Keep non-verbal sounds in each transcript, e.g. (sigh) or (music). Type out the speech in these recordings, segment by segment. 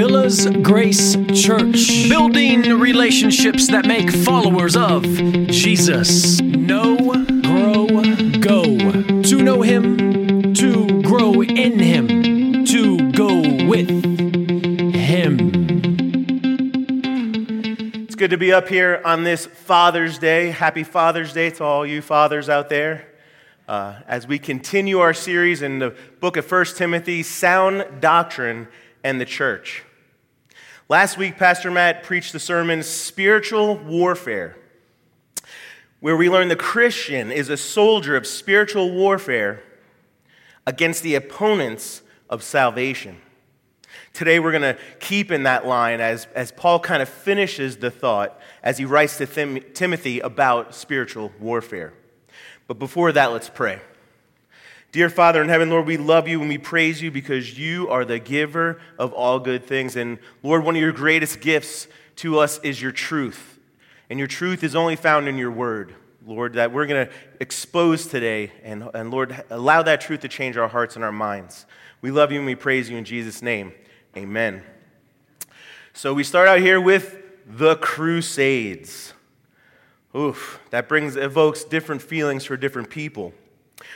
Villas Grace Church. Building relationships that make followers of Jesus. Know, grow, go. To know Him, to grow in Him, to go with Him. It's good to be up here on this Father's Day. Happy Father's Day to all you fathers out there. Uh, as we continue our series in the book of 1 Timothy, Sound Doctrine and the Church. Last week, Pastor Matt preached the sermon Spiritual Warfare, where we learned the Christian is a soldier of spiritual warfare against the opponents of salvation. Today, we're going to keep in that line as, as Paul kind of finishes the thought as he writes to Tim- Timothy about spiritual warfare. But before that, let's pray. Dear Father in heaven, Lord, we love you and we praise you because you are the giver of all good things. And Lord, one of your greatest gifts to us is your truth. And your truth is only found in your word, Lord, that we're going to expose today. And, and Lord, allow that truth to change our hearts and our minds. We love you and we praise you in Jesus' name. Amen. So we start out here with the Crusades. Oof, that brings evokes different feelings for different people.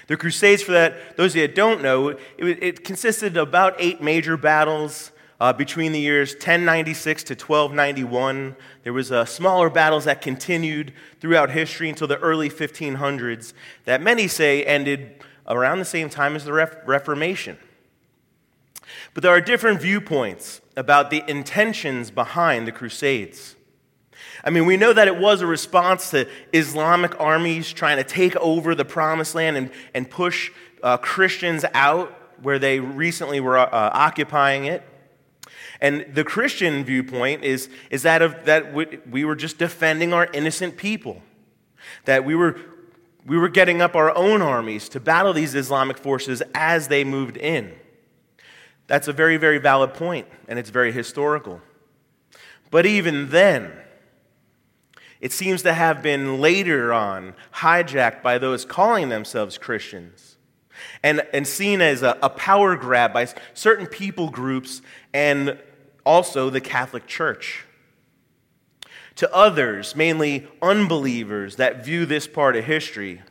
The Crusades, for that, those of you that don't know, it, it consisted of about eight major battles uh, between the years 1096 to 1291. There was uh, smaller battles that continued throughout history until the early 1500s that many say ended around the same time as the Ref- Reformation. But there are different viewpoints about the intentions behind the Crusades. I mean, we know that it was a response to Islamic armies trying to take over the promised land and, and push uh, Christians out where they recently were uh, occupying it. And the Christian viewpoint is, is that, of, that we were just defending our innocent people, that we were, we were getting up our own armies to battle these Islamic forces as they moved in. That's a very, very valid point, and it's very historical. But even then, it seems to have been later on hijacked by those calling themselves Christians and, and seen as a, a power grab by certain people groups and also the Catholic Church. To others, mainly unbelievers that view this part of history,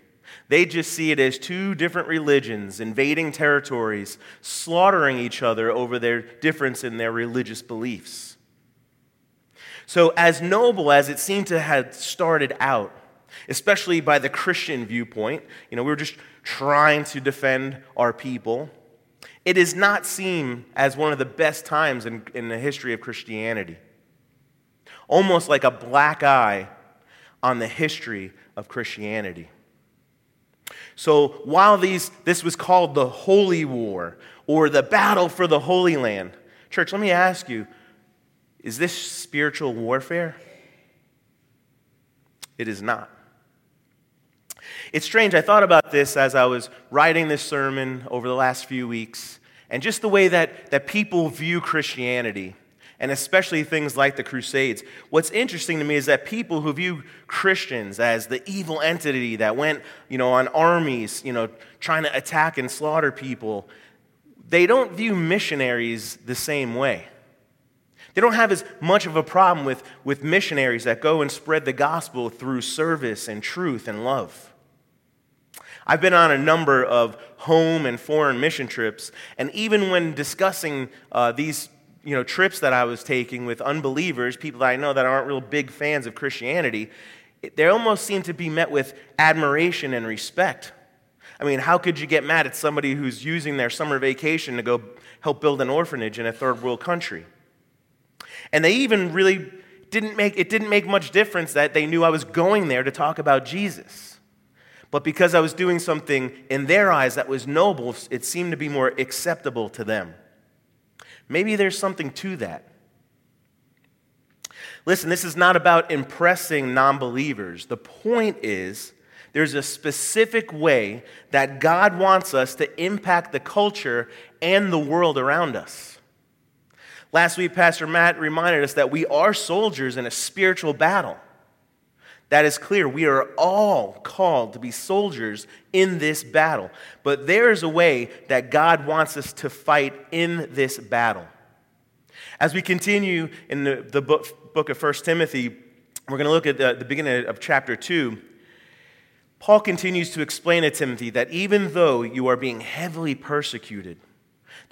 they just see it as two different religions invading territories, slaughtering each other over their difference in their religious beliefs. So, as noble as it seemed to have started out, especially by the Christian viewpoint, you know, we were just trying to defend our people, it does not seem as one of the best times in, in the history of Christianity. Almost like a black eye on the history of Christianity. So while these, this was called the Holy War or the battle for the Holy Land, church, let me ask you is this spiritual warfare? It is not. It's strange. I thought about this as I was writing this sermon over the last few weeks, and just the way that, that people view Christianity, and especially things like the Crusades. What's interesting to me is that people who view Christians as the evil entity that went, you know, on armies, you know, trying to attack and slaughter people, they don't view missionaries the same way. They don't have as much of a problem with, with missionaries that go and spread the gospel through service and truth and love. I've been on a number of home and foreign mission trips, and even when discussing uh, these you know, trips that I was taking with unbelievers, people that I know that aren't real big fans of Christianity, they almost seem to be met with admiration and respect. I mean, how could you get mad at somebody who's using their summer vacation to go help build an orphanage in a third world country? And they even really didn't make it didn't make much difference that they knew I was going there to talk about Jesus. But because I was doing something in their eyes that was noble, it seemed to be more acceptable to them. Maybe there's something to that. Listen, this is not about impressing non believers. The point is, there's a specific way that God wants us to impact the culture and the world around us. Last week, Pastor Matt reminded us that we are soldiers in a spiritual battle. That is clear. We are all called to be soldiers in this battle. But there is a way that God wants us to fight in this battle. As we continue in the, the book, book of 1 Timothy, we're going to look at the, the beginning of chapter 2. Paul continues to explain to Timothy that even though you are being heavily persecuted,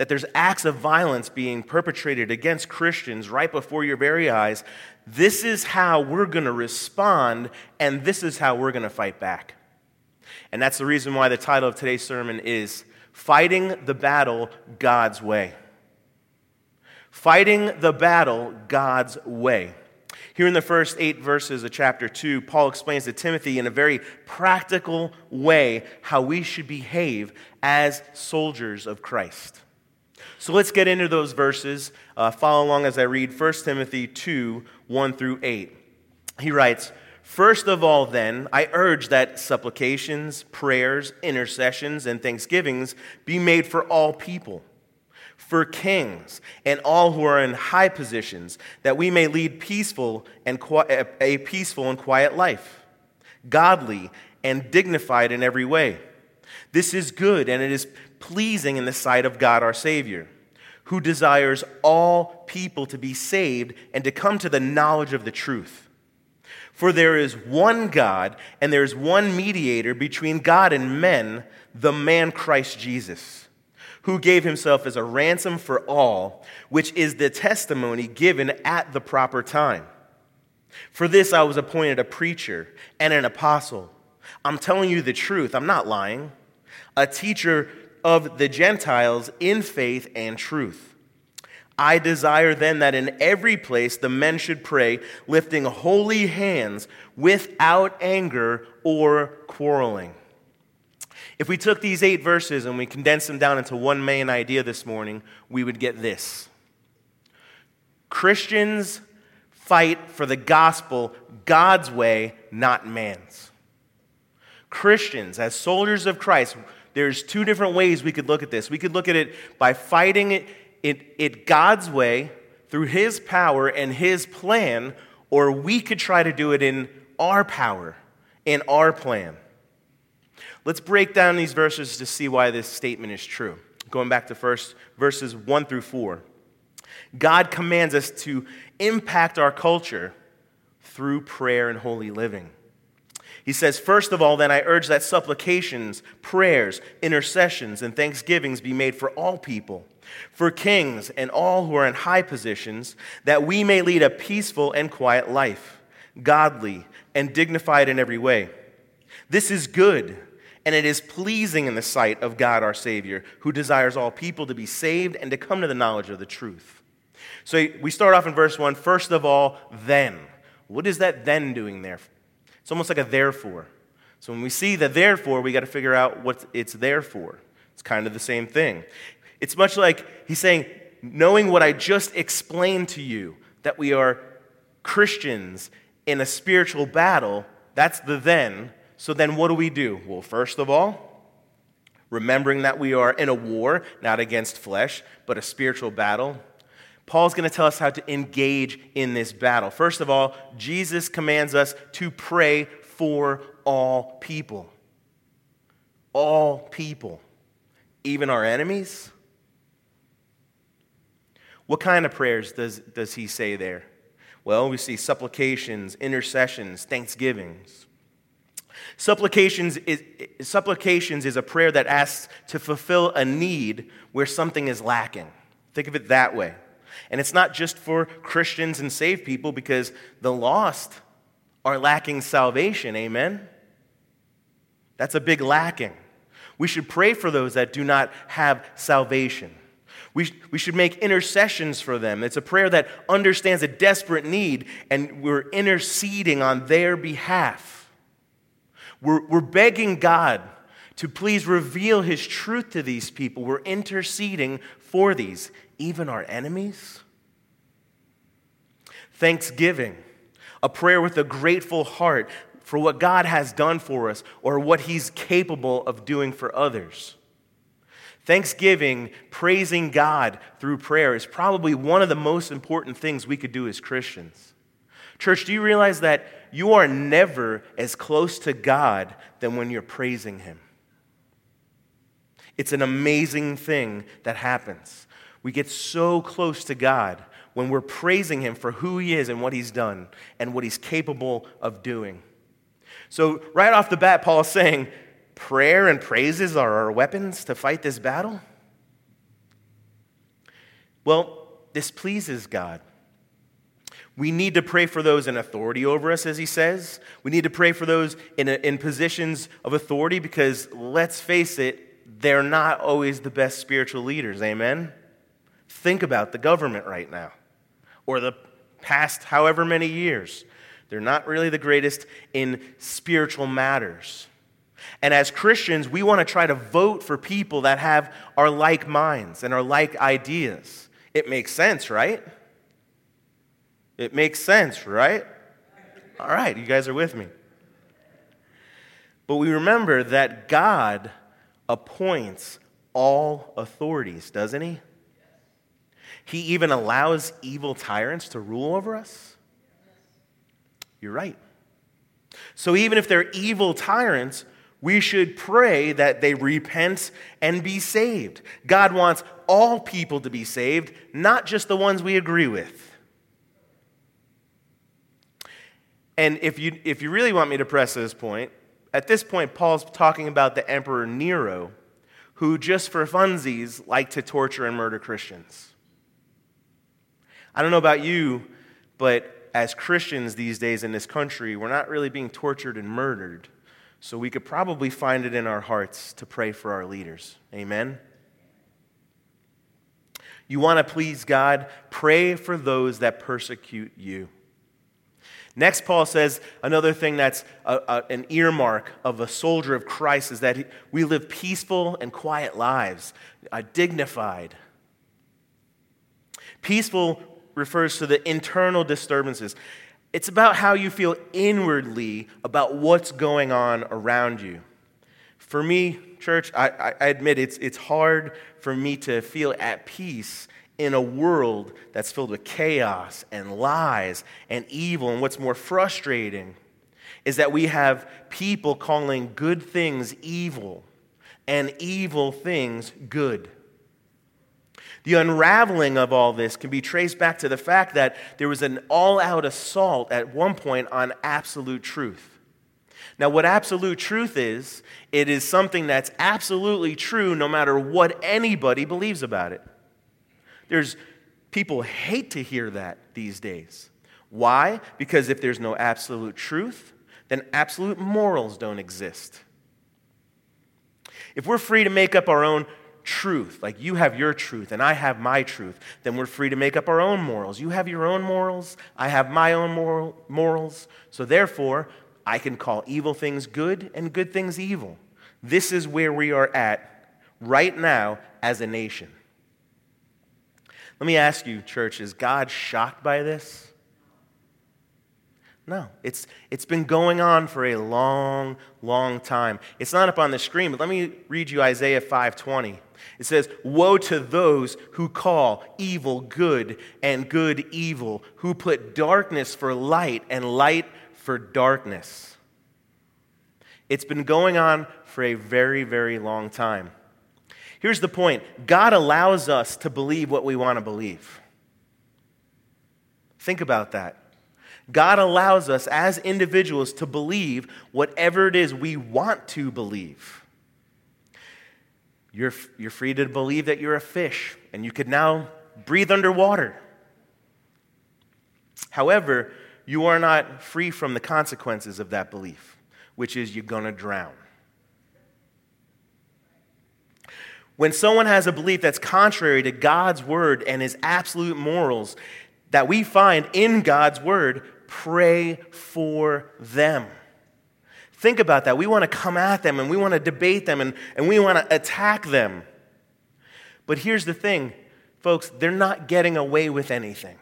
that there's acts of violence being perpetrated against Christians right before your very eyes, this is how we're going to respond, and this is how we're going to fight back. And that's the reason why the title of today's sermon is Fighting the Battle God's Way. Fighting the Battle God's Way. Here in the first eight verses of chapter 2, Paul explains to Timothy in a very practical way how we should behave as soldiers of Christ. So let's get into those verses. Uh, follow along as I read 1 Timothy 2 1 through 8. He writes, First of all, then, I urge that supplications, prayers, intercessions, and thanksgivings be made for all people, for kings, and all who are in high positions, that we may lead peaceful and a peaceful and quiet life, godly and dignified in every way. This is good, and it is pleasing in the sight of God our Savior, who desires all people to be saved and to come to the knowledge of the truth. For there is one God, and there is one mediator between God and men, the man Christ Jesus, who gave himself as a ransom for all, which is the testimony given at the proper time. For this I was appointed a preacher and an apostle. I'm telling you the truth, I'm not lying. A teacher of the Gentiles in faith and truth. I desire then that in every place the men should pray, lifting holy hands without anger or quarreling. If we took these eight verses and we condensed them down into one main idea this morning, we would get this Christians fight for the gospel God's way, not man's. Christians, as soldiers of Christ, there's two different ways we could look at this. We could look at it by fighting it, it, it God's way through His power and His plan, or we could try to do it in our power, in our plan. Let's break down these verses to see why this statement is true. Going back to first verses 1 through 4. God commands us to impact our culture through prayer and holy living. He says, First of all, then I urge that supplications, prayers, intercessions, and thanksgivings be made for all people, for kings and all who are in high positions, that we may lead a peaceful and quiet life, godly and dignified in every way. This is good, and it is pleasing in the sight of God our Savior, who desires all people to be saved and to come to the knowledge of the truth. So we start off in verse 1 First of all, then. What is that then doing there? It's almost like a therefore. So when we see the therefore, we got to figure out what it's there for. It's kind of the same thing. It's much like he's saying, knowing what I just explained to you, that we are Christians in a spiritual battle, that's the then. So then what do we do? Well, first of all, remembering that we are in a war, not against flesh, but a spiritual battle. Paul's going to tell us how to engage in this battle. First of all, Jesus commands us to pray for all people. All people, even our enemies. What kind of prayers does, does he say there? Well, we see supplications, intercessions, thanksgivings. Supplications is, supplications is a prayer that asks to fulfill a need where something is lacking. Think of it that way. And it's not just for Christians and saved people because the lost are lacking salvation. Amen? That's a big lacking. We should pray for those that do not have salvation. We, we should make intercessions for them. It's a prayer that understands a desperate need, and we're interceding on their behalf. We're, we're begging God to please reveal His truth to these people. We're interceding for these even our enemies? Thanksgiving, a prayer with a grateful heart for what God has done for us or what He's capable of doing for others. Thanksgiving, praising God through prayer, is probably one of the most important things we could do as Christians. Church, do you realize that you are never as close to God than when you're praising Him? It's an amazing thing that happens. We get so close to God when we're praising Him for who He is and what He's done and what He's capable of doing. So, right off the bat, Paul is saying, prayer and praises are our weapons to fight this battle? Well, this pleases God. We need to pray for those in authority over us, as he says. We need to pray for those in, a, in positions of authority because, let's face it, they're not always the best spiritual leaders. Amen? Think about the government right now or the past however many years. They're not really the greatest in spiritual matters. And as Christians, we want to try to vote for people that have our like minds and our like ideas. It makes sense, right? It makes sense, right? All right, you guys are with me. But we remember that God appoints all authorities, doesn't He? He even allows evil tyrants to rule over us. You're right. So even if they're evil tyrants, we should pray that they repent and be saved. God wants all people to be saved, not just the ones we agree with. And if you, if you really want me to press this point, at this point, Paul's talking about the Emperor Nero, who just for funsies liked to torture and murder Christians. I don't know about you, but as Christians these days in this country, we're not really being tortured and murdered. So we could probably find it in our hearts to pray for our leaders. Amen? You want to please God? Pray for those that persecute you. Next, Paul says another thing that's a, a, an earmark of a soldier of Christ is that he, we live peaceful and quiet lives, uh, dignified. Peaceful refers to the internal disturbances. It's about how you feel inwardly about what's going on around you. For me, church, I, I admit it's, it's hard for me to feel at peace in a world that's filled with chaos and lies and evil. And what's more frustrating is that we have people calling good things evil and evil things good. The unraveling of all this can be traced back to the fact that there was an all out assault at one point on absolute truth. Now, what absolute truth is, it is something that's absolutely true no matter what anybody believes about it. There's people hate to hear that these days. Why? Because if there's no absolute truth, then absolute morals don't exist. If we're free to make up our own truth, like you have your truth and I have my truth, then we're free to make up our own morals. You have your own morals, I have my own moral, morals. So therefore, I can call evil things good and good things evil. This is where we are at right now as a nation. Let me ask you, church, is God shocked by this? No, it's, it's been going on for a long, long time. It's not up on the screen, but let me read you Isaiah 5:20. It says, Woe to those who call evil good and good evil, who put darkness for light and light for darkness. It's been going on for a very, very long time. Here's the point God allows us to believe what we want to believe. Think about that. God allows us as individuals to believe whatever it is we want to believe. You're, you're free to believe that you're a fish and you could now breathe underwater. However, you are not free from the consequences of that belief, which is you're going to drown. When someone has a belief that's contrary to God's word and his absolute morals that we find in God's word, pray for them. Think about that. We want to come at them and we want to debate them and, and we want to attack them. But here's the thing, folks, they're not getting away with anything.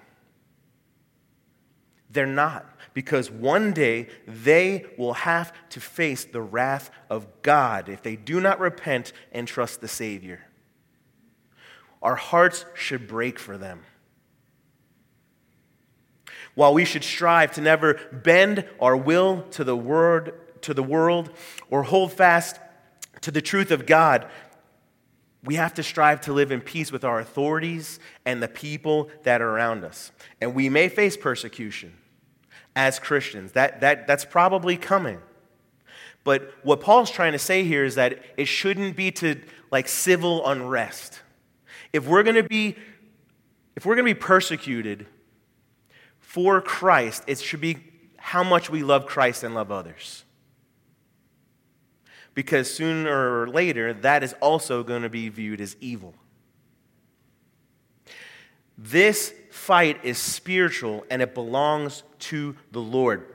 They're not, because one day they will have to face the wrath of God if they do not repent and trust the Savior. Our hearts should break for them. While we should strive to never bend our will to the word to the world or hold fast to the truth of God, we have to strive to live in peace with our authorities and the people that are around us. And we may face persecution as Christians. That, that, that's probably coming. But what Paul's trying to say here is that it shouldn't be to like civil unrest. If we're going to be if we're going to be persecuted for Christ, it should be how much we love Christ and love others. Because sooner or later, that is also going to be viewed as evil. This fight is spiritual and it belongs to the Lord.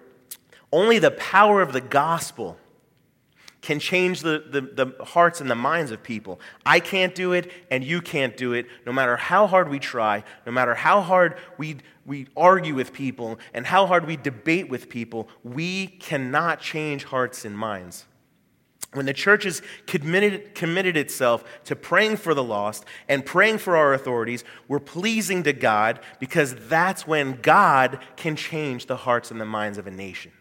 Only the power of the gospel can change the, the, the, hearts and the minds of people. I can't do it, and you can't do it, no matter how hard we try, no matter how hard we, we argue with people, and how hard we debate with people. We cannot change hearts and minds. When the church has committed, committed itself to praying for the lost and praying for our authorities, we're pleasing to God because that's when God can change the hearts and the minds of a nation.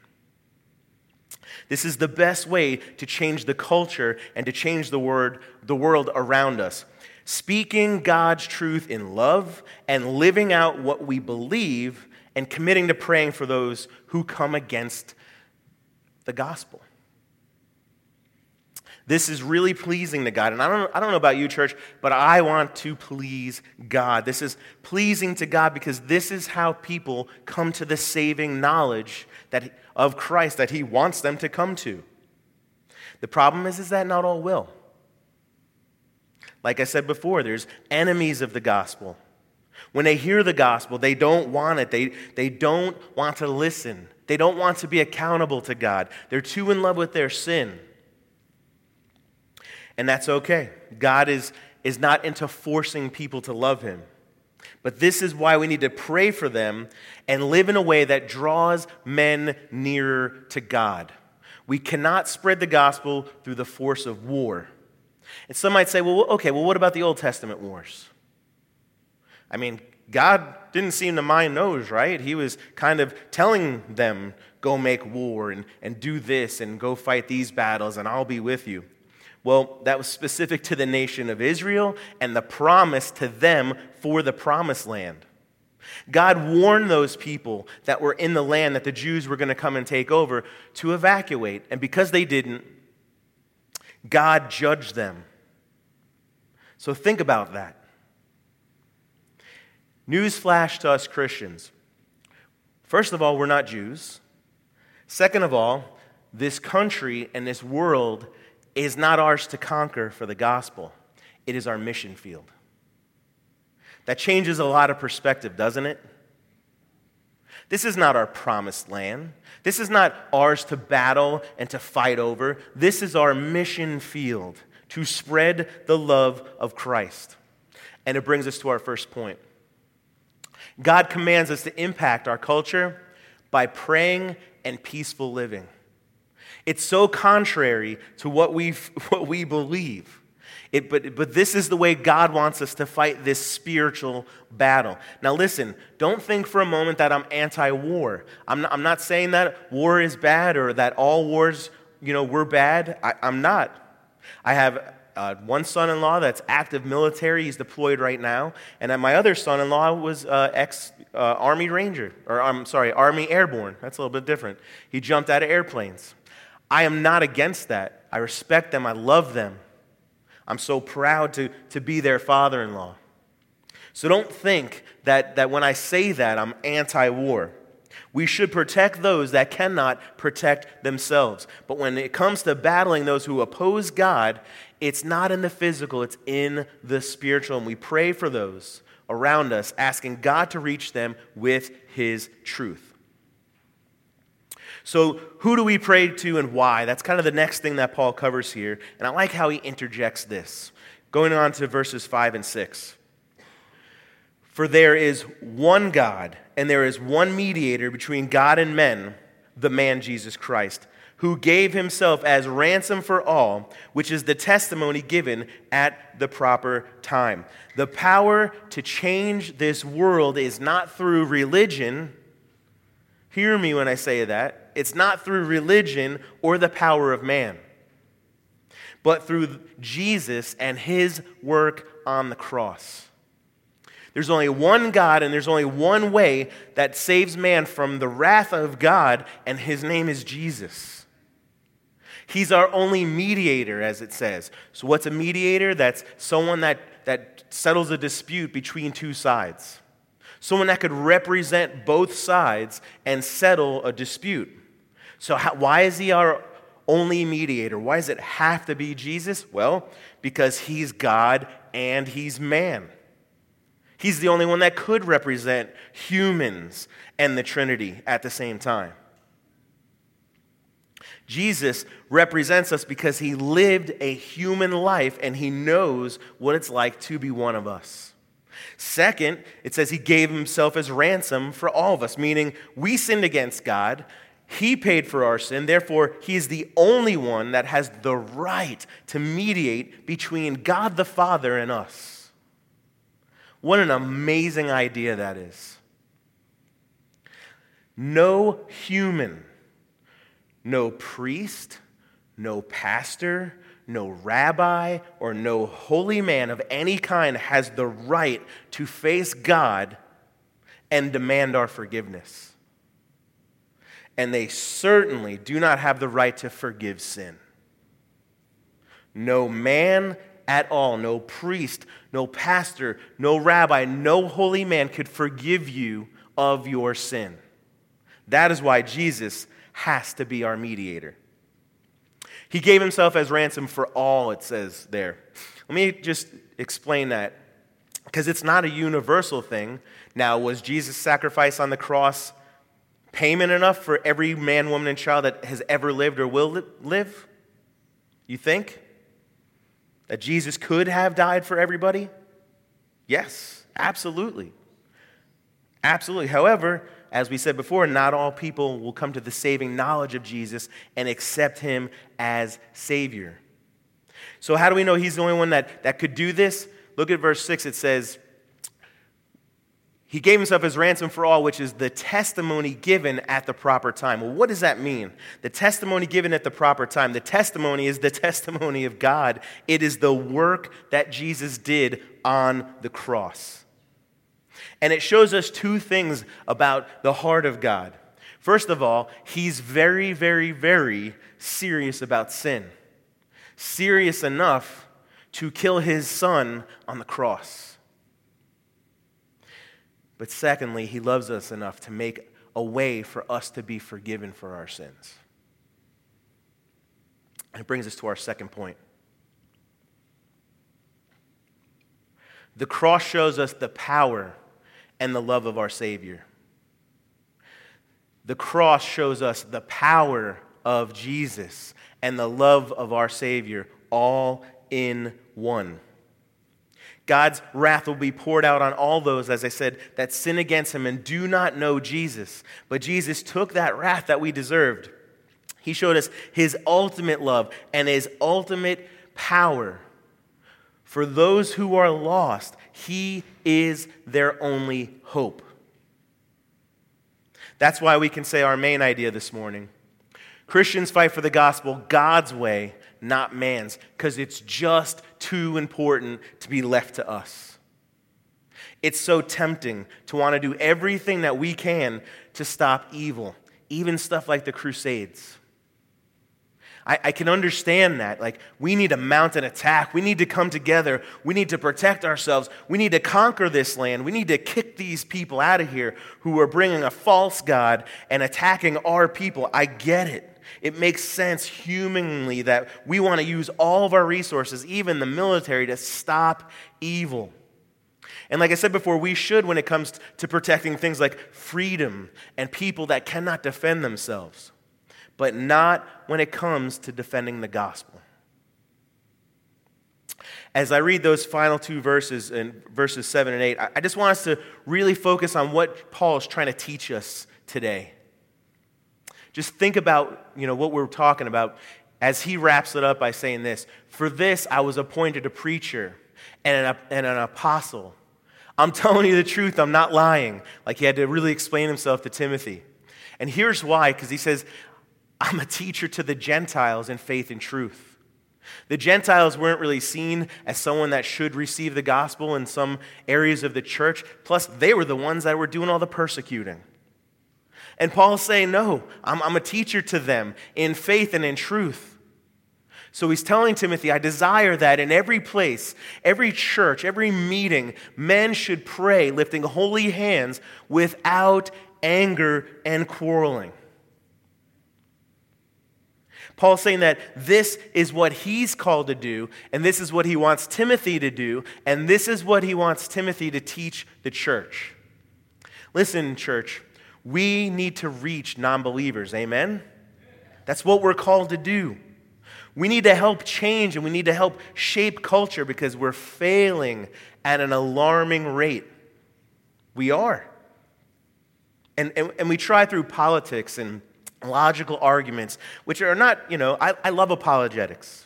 This is the best way to change the culture and to change the, word, the world around us. Speaking God's truth in love and living out what we believe and committing to praying for those who come against the gospel. This is really pleasing to God. And I don't, I don't know about you, church, but I want to please God. This is pleasing to God because this is how people come to the saving knowledge that, of Christ that He wants them to come to. The problem is, is that not all will. Like I said before, there's enemies of the gospel. When they hear the gospel, they don't want it. They, they don't want to listen. They don't want to be accountable to God. They're too in love with their sin. And that's okay. God is, is not into forcing people to love Him. But this is why we need to pray for them and live in a way that draws men nearer to God. We cannot spread the gospel through the force of war. And some might say, well, okay, well, what about the Old Testament wars? I mean, God didn't seem to mind those, right? He was kind of telling them, go make war and, and do this and go fight these battles, and I'll be with you. Well, that was specific to the nation of Israel and the promise to them for the promised land. God warned those people that were in the land that the Jews were going to come and take over to evacuate. And because they didn't, God judged them. So think about that. Newsflash to us Christians. First of all, we're not Jews. Second of all, this country and this world is not ours to conquer for the gospel, it is our mission field. That changes a lot of perspective, doesn't it? This is not our promised land. This is not ours to battle and to fight over. This is our mission field to spread the love of Christ. And it brings us to our first point. God commands us to impact our culture by praying and peaceful living. It's so contrary to what, we (laughs) what we believe. It, but, but this is the way God wants us to fight this spiritual battle. Now, listen, don't think for a moment that I'm anti war. I'm not, I'm not saying that war is bad or that all wars, you know, were bad. I, I'm not. I have uh, one son in law that's active military, he's deployed right now. And my other son in law was uh, ex uh, Army Ranger, or I'm sorry, Army Airborne. That's a little bit different. He jumped out of airplanes. I am not against that. I respect them, I love them. I'm so proud to, to be their father in law. So don't think that, that when I say that, I'm anti war. We should protect those that cannot protect themselves. But when it comes to battling those who oppose God, it's not in the physical, it's in the spiritual. And we pray for those around us, asking God to reach them with His truth. So, who do we pray to and why? That's kind of the next thing that Paul covers here. And I like how he interjects this. Going on to verses 5 and 6. For there is one God, and there is one mediator between God and men, the man Jesus Christ, who gave himself as ransom for all, which is the testimony given at the proper time. The power to change this world is not through religion. Hear me when I say that it's not through religion or the power of man, but through Jesus and his work on the cross. There's only one God, and there's only one way that saves man from the wrath of God, and his name is Jesus. He's our only mediator, as it says. So, what's a mediator? That's someone that, that settles a dispute between two sides, someone that could represent both sides and settle a dispute. So, how, why is he our only mediator? Why does it have to be Jesus? Well, because he's God and he's man. He's the only one that could represent humans and the Trinity at the same time. Jesus represents us because he lived a human life and he knows what it's like to be one of us. Second, it says he gave himself as ransom for all of us, meaning we sinned against God. He paid for our sin. Therefore, he is the only one that has the right to mediate between God the Father and us. What an amazing idea that is. No human, no priest, no pastor, no rabbi, or no holy man of any kind has the right to face God and demand our forgiveness. And they certainly do not have the right to forgive sin. No man at all. No priest, no pastor, no rabbi, no holy man could forgive you of your sin. That is why Jesus has to be our mediator. He gave himself as ransom for all, it says there. Let me just explain that because it's not a universal thing. Now, was Jesus' sacrifice on the cross payment enough for every man, woman, and child that has ever lived or will live? You think? That Jesus could have died for everybody? Yes, absolutely. Absolutely. However, as we said before, not all people will come to the saving knowledge of Jesus and accept him as Savior. So, how do we know he's the only one that, that could do this? Look at verse 6. It says, he gave himself as ransom for all, which is the testimony given at the proper time. Well, what does that mean? The testimony given at the proper time. The testimony is the (laughs) testimony of God, it is the work that Jesus did on the cross. And it shows us two things about the heart of God. First of all, he's very, very, very serious about sin, serious enough to kill his son on the cross. But secondly, he loves us enough to make a way for us to be forgiven for our sins. And it brings us to our second point. The cross shows us the power and the love of our Savior. The cross shows us the power of Jesus and the love of our Savior all in one. God's wrath will be poured out on all those, as I said, that sin against him and do not know Jesus. But Jesus took that wrath that we deserved. He showed us his ultimate love and his ultimate power. For those who are lost, he is their only hope. That's why we can say our main idea this morning Christians fight for the gospel God's way not man's, because it's just too important to be left to us. It's so tempting to want to do everything that we can to stop evil, even stuff like the Crusades. I, I, can understand that. Like, we need to mount an attack. We need to come together. We need to protect ourselves. We need to conquer this land. We need to kick these people out of here who are bringing a false God and attacking our people. I get it. It makes sense humanly that we want to use all of our resources, even the military, to stop evil. And like I said before, we should when it comes to protecting things like freedom and people that cannot defend themselves, but not when it comes to defending the gospel. As I read those final two verses in verses 7 and 8, I just want us to really focus on what Paul is trying to teach us today. Just think about, you know, what we're talking about as he wraps it up by saying this For this I was appointed a preacher and an, and an apostle. I'm (laughs) telling you the truth, I'm not lying. Like he had to really explain himself to Timothy. And here's why because he says, I'm a teacher to the Gentiles in faith and truth. The Gentiles weren't really seen as someone that should receive the gospel in some areas of the church. Plus, they were the ones that were doing all the persecuting. And Paul's saying, No, I'm, I'm, a teacher to them in faith and in truth. So he's telling Timothy, I desire that in every place, every church, every meeting, men should pray lifting holy hands without anger and quarreling. Paul's saying that this is what he's called to do, and this is what he wants Timothy to do, and this is what he wants Timothy to teach the church. Listen, church, we need to reach non believers. Amen? That's what we're called to do. We need to help change and we need to help shape culture because we're failing at an alarming rate. We are. And, and, and we try through politics and logical arguments, which are not, you know, I, I love apologetics.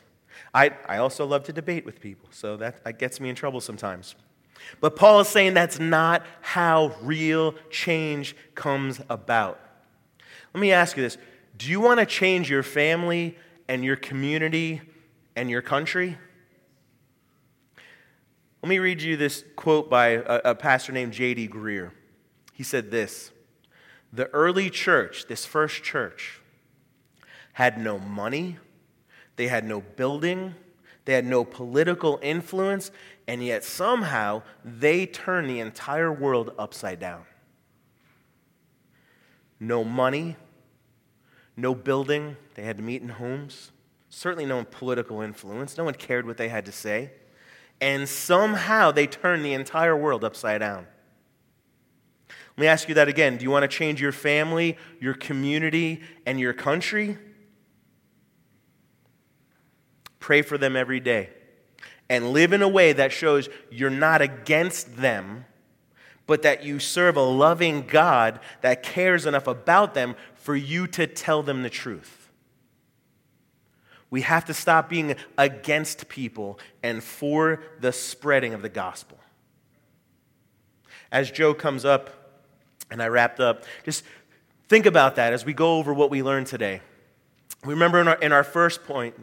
I, I also love to debate with people, so that, that gets me in trouble sometimes. But Paul is saying that's not how real change comes about. Let me ask you this Do you want to change your family and your community and your country? Let me read you this quote by a, a pastor named J.D. Greear. He said this the early church, this first church, had no money, they had no building, they had no political influence, and yet somehow they turned the entire world upside down. No money, no building, they had to meet in homes, certainly no political influence, no one cared what they had to say, and somehow they turned the entire world upside down. Let me ask you that again. Do you want to change your family, your community, and your country? Pray for them every day and live in a way that shows you're not against them, but that you serve a loving God that cares enough about them for you to tell them the truth. We have to stop being against people and for the spreading of the gospel. As Joe comes up, and I wrapped up. Just think about that as we go over what we learned today. Remember in our, in our first point,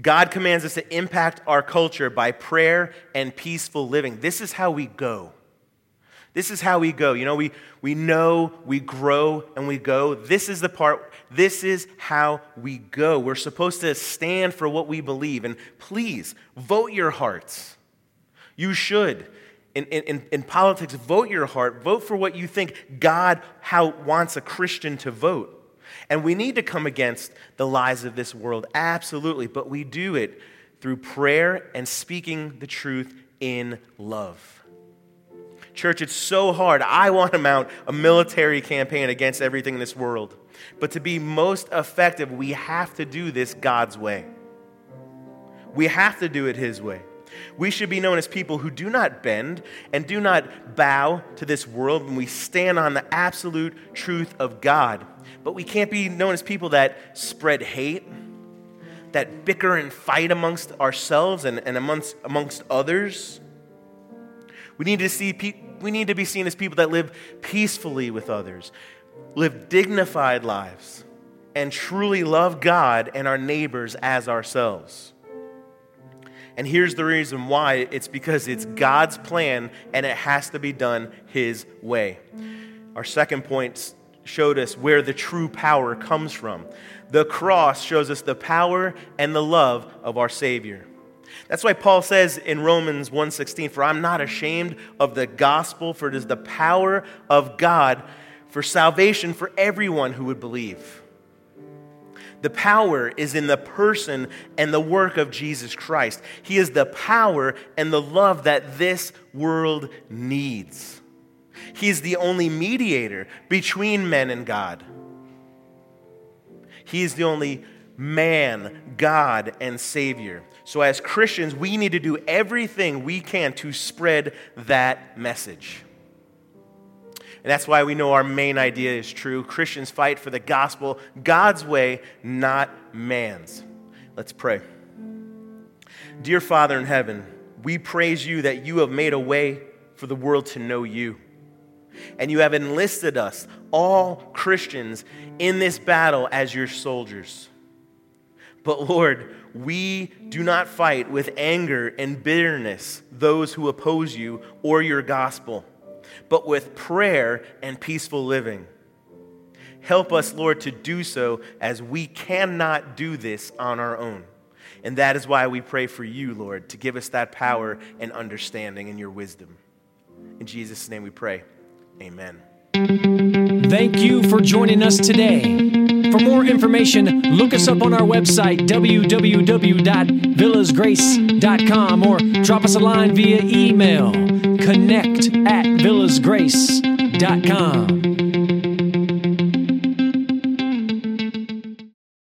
God commands us to impact our culture by prayer and peaceful living. This is how we go. This is how we go. You know, we, we know, we grow, and we go. This is the part, this is how we go. We're supposed to stand for what we believe. And please, vote your hearts. You should in, in, in politics, vote your heart. Vote for what you think God how wants a Christian to vote. And we need to come against the lies of this world, absolutely. But we do it through prayer and speaking the truth in love. Church, it's so hard. I want to mount a military campaign against everything in this world. But to be most effective, we have to do this God's way. We have to do it His way. We should be known as people who do not bend and do not bow to this world when we stand on the absolute truth of God. But we can't be known as people that spread hate, that bicker and fight amongst ourselves and, and amongst, amongst others. We need, to see pe- we need to be seen as people that live peacefully with others, live dignified lives, and truly love God and our neighbors as ourselves. And here's the reason why it's because it's God's plan and it has to be done His way. Our second point showed us where the true power comes from. The cross shows us the power and the love of our Savior. That's why Paul says in Romans 1:16, "For I'm not ashamed of the gospel, for it is the power of God for salvation for everyone who would believe." The power is in the person and the work of Jesus Christ. He is the power and the love that this world needs. He is the only mediator between men and God. He is the only man, God, and Savior. So, as Christians, we need to do everything we can to spread that message. And that's why we know our main idea is true. Christians fight for the gospel God's way, not man's. Let's pray. Dear Father in heaven, we praise you that you have made a way for the world to know you. And you have enlisted us, all Christians, in this battle as your soldiers. But Lord, we do not fight with anger and bitterness those who oppose you or your gospel, but with prayer and peaceful living. Help us, Lord, to do so as we cannot do this on our own. And that is why we pray for you, Lord, to give us that power and understanding and your wisdom. In Jesus' name we pray. Amen. Thank you for joining us today. For more information, look us up on our website, www.villasgrace.com, or drop us a line via email, connect at villasgrace.com.